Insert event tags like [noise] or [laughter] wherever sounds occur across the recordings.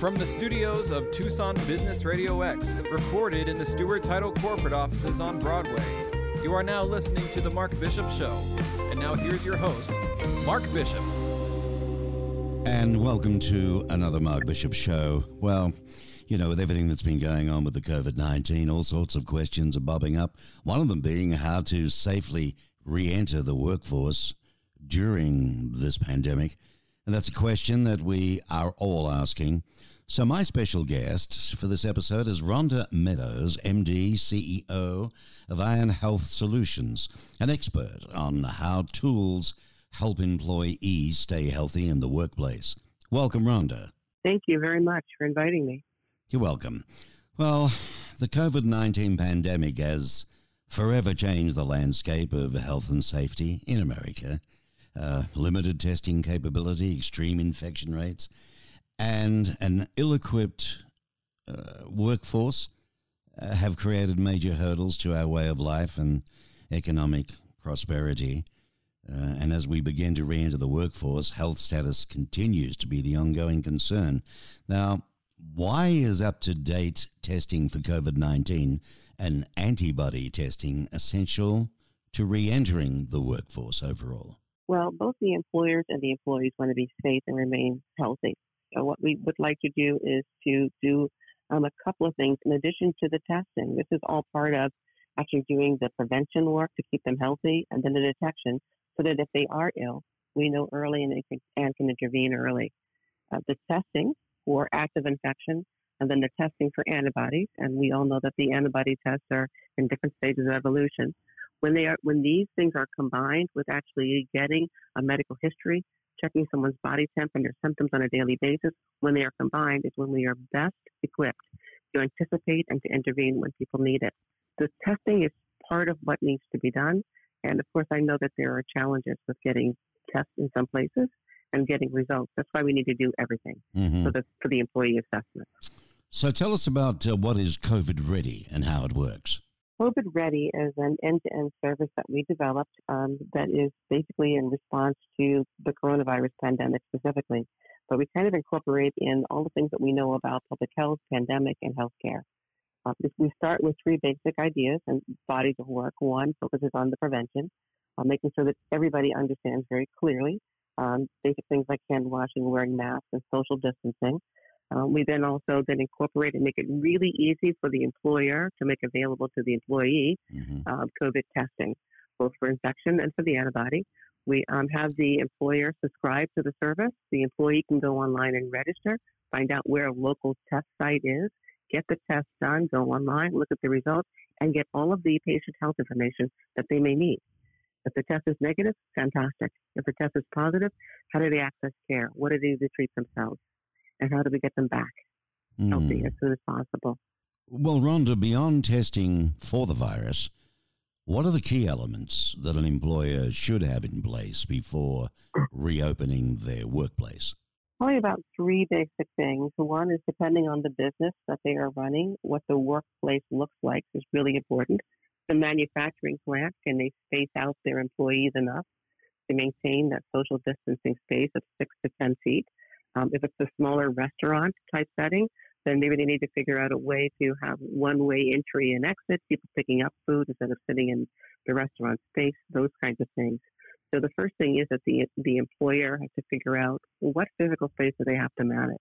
From the studios of Tucson Business Radio X, recorded in the Stewart Title corporate offices on Broadway, you are now listening to The Mark Bishop Show. And now here's your host, Mark Bishop. And welcome to another Mark Bishop Show. Well, you know, with everything that's been going on with the COVID 19, all sorts of questions are bobbing up. One of them being how to safely re enter the workforce during this pandemic. And that's a question that we are all asking. So, my special guest for this episode is Rhonda Meadows, MD, CEO of AYIN Health Solutions, an expert on how tools help employees stay healthy in the workplace. Welcome, Rhonda. Thank you very much for inviting me. You're welcome. Well, the COVID 19 pandemic has forever changed the landscape of health and safety in America. Uh, limited testing capability, extreme infection rates, and an ill equipped uh, workforce uh, have created major hurdles to our way of life and economic prosperity. Uh, and as we begin to re enter the workforce, health status continues to be the ongoing concern. Now, why is up to date testing for COVID 19 and antibody testing essential to re entering the workforce overall? Well, both the employers and the employees want to be safe and remain healthy. So, what we would like to do is to do um, a couple of things in addition to the testing. This is all part of actually doing the prevention work to keep them healthy and then the detection so that if they are ill, we know early and, can, and can intervene early. Uh, the testing for active infection and then the testing for antibodies. And we all know that the antibody tests are in different stages of evolution. When they are, when these things are combined with actually getting a medical history, checking someone's body temp and their symptoms on a daily basis, when they are combined is when we are best equipped to anticipate and to intervene when people need it. The testing is part of what needs to be done. And of course, I know that there are challenges with getting tests in some places and getting results. That's why we need to do everything mm-hmm. for the for the employee assessment. So tell us about uh, what is COVID Ready and how it works. COVID Ready is an end-to-end service that we developed um, that is basically in response to the coronavirus pandemic specifically. But we kind of incorporate in all the things that we know about public health, pandemic, and healthcare. Uh, we start with three basic ideas and bodies of work. One focuses on the prevention, uh, making sure that everybody understands very clearly um, basic things like hand washing, wearing masks, and social distancing. Um, we then also then incorporate and make it really easy for the employer to make available to the employee mm-hmm. uh, COVID testing, both for infection and for the antibody. We um, have the employer subscribe to the service. The employee can go online and register, find out where a local test site is, get the test done, go online, look at the results, and get all of the patient health information that they may need. If the test is negative, fantastic. If the test is positive, how do they access care? What do they do to treat themselves? And how do we get them back mm. healthy as soon as possible? Well, Rhonda, beyond testing for the virus, what are the key elements that an employer should have in place before reopening their workplace? Probably about three basic things. One is depending on the business that they are running, what the workplace looks like is really important the manufacturing plant, can they space out their employees enough to maintain that social distancing space of six to 10 feet? Um, if it's a smaller restaurant type setting, then maybe they need to figure out a way to have one way entry and exit, people picking up food instead of sitting in the restaurant space, those kinds of things. So the first thing is that the, the employer has to figure out what physical space do they have to manage.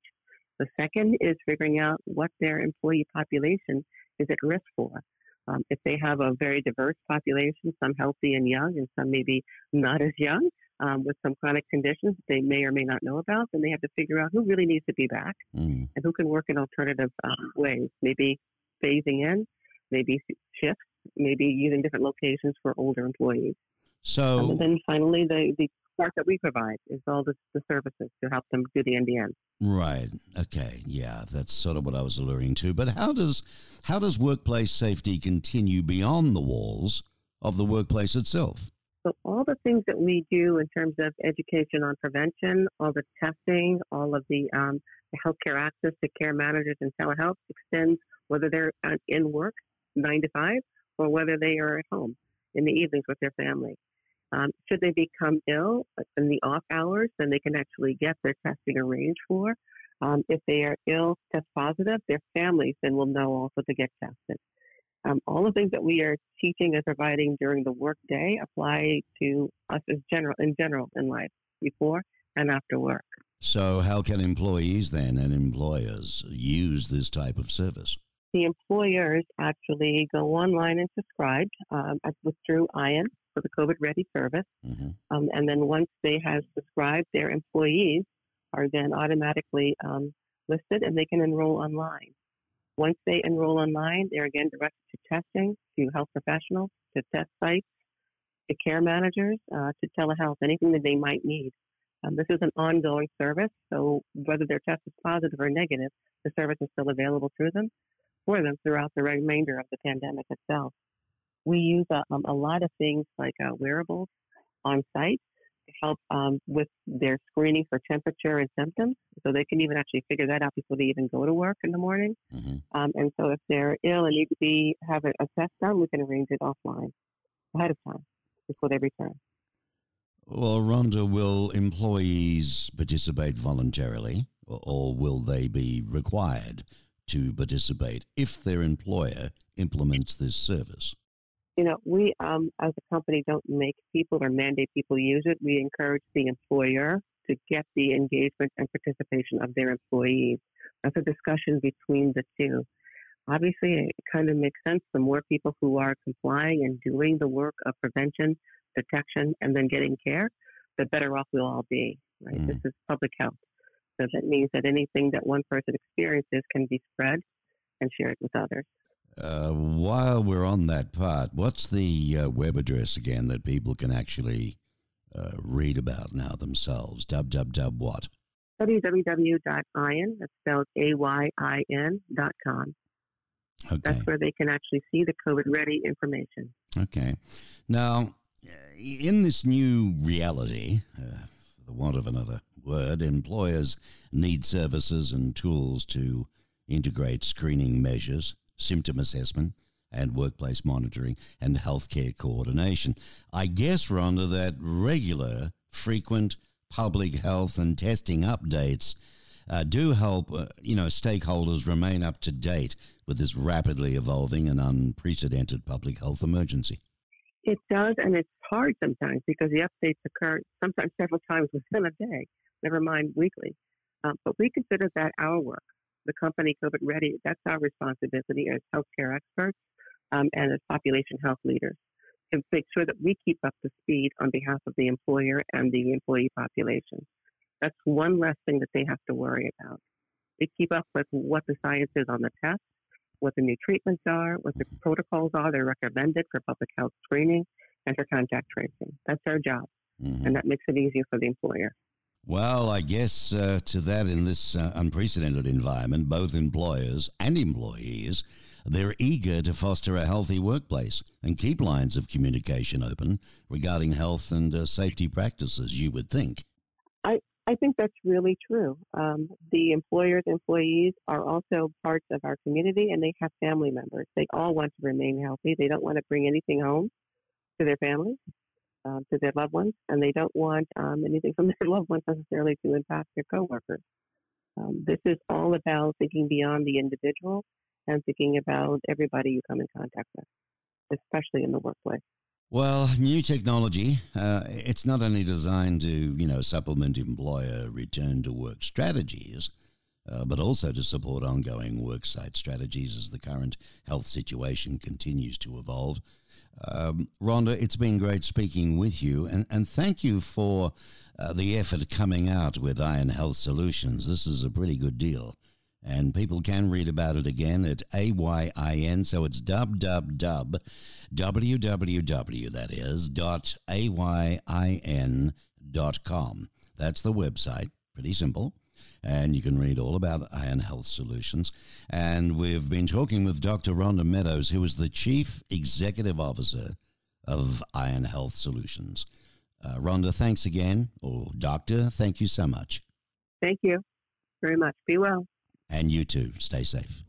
The second is figuring out what their employee population is at risk for. Um, if they have a very diverse population, some healthy and young, and some maybe not as young, um, with some chronic conditions they may or may not know about, then they have to figure out who really needs to be back mm. and who can work in alternative um, ways. Maybe phasing in, maybe shifts, maybe using different locations for older employees. So, um, and then finally, the, the part that we provide is all the, the services to help them do the NDN. Right. Okay. Yeah, that's sort of what I was alluding to. But how does how does workplace safety continue beyond the walls of the workplace itself? So all the things that we do in terms of education on prevention, all the testing, all of the, um, the healthcare access to care managers and telehealth extends whether they're in work nine to five or whether they are at home in the evenings with their family. Um, should they become ill in the off hours, then they can actually get their testing arranged for. Um, if they are ill, test positive, their families then will know also to get tested. Um, all the things that we are teaching and providing during the workday apply to us as general in general in life, before and after work. So, how can employees then and employers use this type of service? The employers actually go online and subscribe um, through AYIN for the COVID Ready service, mm-hmm. um, and then once they have subscribed, their employees are then automatically um, listed and they can enroll online. Once they enroll online, they're again directed to testing, to health professionals, to test sites, to care managers, uh, to telehealth, anything that they might need. Um, this is an ongoing service, so whether their test is positive or negative, the service is still available to them for them throughout the remainder of the pandemic itself. We use a, um, a lot of things like uh, wearables on site help um, with their screening for temperature and symptoms. So they can even actually figure that out before they even go to work in the morning. Mm-hmm. Um, and so if they're ill and need to be have a, a test done, we can arrange it offline ahead of time before they return. Well, Rhonda, will employees participate voluntarily or, or will they be required to participate if their employer implements this service? You know, we um, as a company don't make people or mandate people use it. We encourage the employer to get the engagement and participation of their employees. That's a discussion between the two. Obviously, it kind of makes sense. The more people who are complying and doing the work of prevention, detection, and then getting care, the better off we'll all be. Right? Mm. This is public health. So that means that anything that one person experiences can be spread and shared with others. Uh, while we're on that part, what's the uh, web address again that people can actually uh, read about now themselves? www what? www.ayin, that's spelled A-Y-I-N dot com. Okay. That's where they can actually see the COVID ready information. Okay. Now, in this new reality, uh, for the want of another word, employers need services and tools to integrate screening measures symptom assessment and workplace monitoring and healthcare coordination. I guess, Rhonda, that regular, frequent public health and testing updates uh, do help, uh, you know, stakeholders remain up to date with this rapidly evolving and unprecedented public health emergency. It does, and it's hard sometimes because the updates occur sometimes several times within a day, never mind weekly. Um, but we consider that our work the company COVID Ready, that's our responsibility as healthcare experts um, and as population health leaders to make sure that we keep up the speed on behalf of the employer and the employee population. That's one less thing that they have to worry about. They keep up with what the science is on the test, what the new treatments are, what the protocols are they're recommended for public health screening and for contact tracing. That's our job. Mm-hmm. And that makes it easier for the employer. Well, I guess uh, to that, in this uh, unprecedented environment, both employers and employees, they're eager to foster a healthy workplace and keep lines of communication open regarding health and uh, safety practices, you would think. I, I think that's really true. Um, the employers, employees are also parts of our community and they have family members. They all want to remain healthy. They don't want to bring anything home to their families um, to their loved ones, and they don't want um, anything from [laughs] their loved ones necessarily to impact their coworkers. Um, this is all about thinking beyond the individual and thinking about everybody you come in contact with, especially in the workplace. Well, new technology, uh, it's not only designed to, you know, supplement employer return to work strategies, uh, but also to support ongoing worksite strategies as the current health situation continues to evolve. Um, Rhonda, it's been great speaking with you, and, and thank you for uh, the effort coming out with AYIN Health Solutions. This is a pretty good deal. And people can read about it again at AYIN, so it's www, that is, dot AYIN dot com. That's the website. Pretty simple and you can read all about AYIN Health Solutions. And we've been talking with Dr. Rhonda Meadows, who is the Chief Executive Officer of AYIN Health Solutions. Uh, Rhonda, thanks again. Or, oh, Doctor, thank you so much. Thank you very much. Be well. And you too. Stay safe.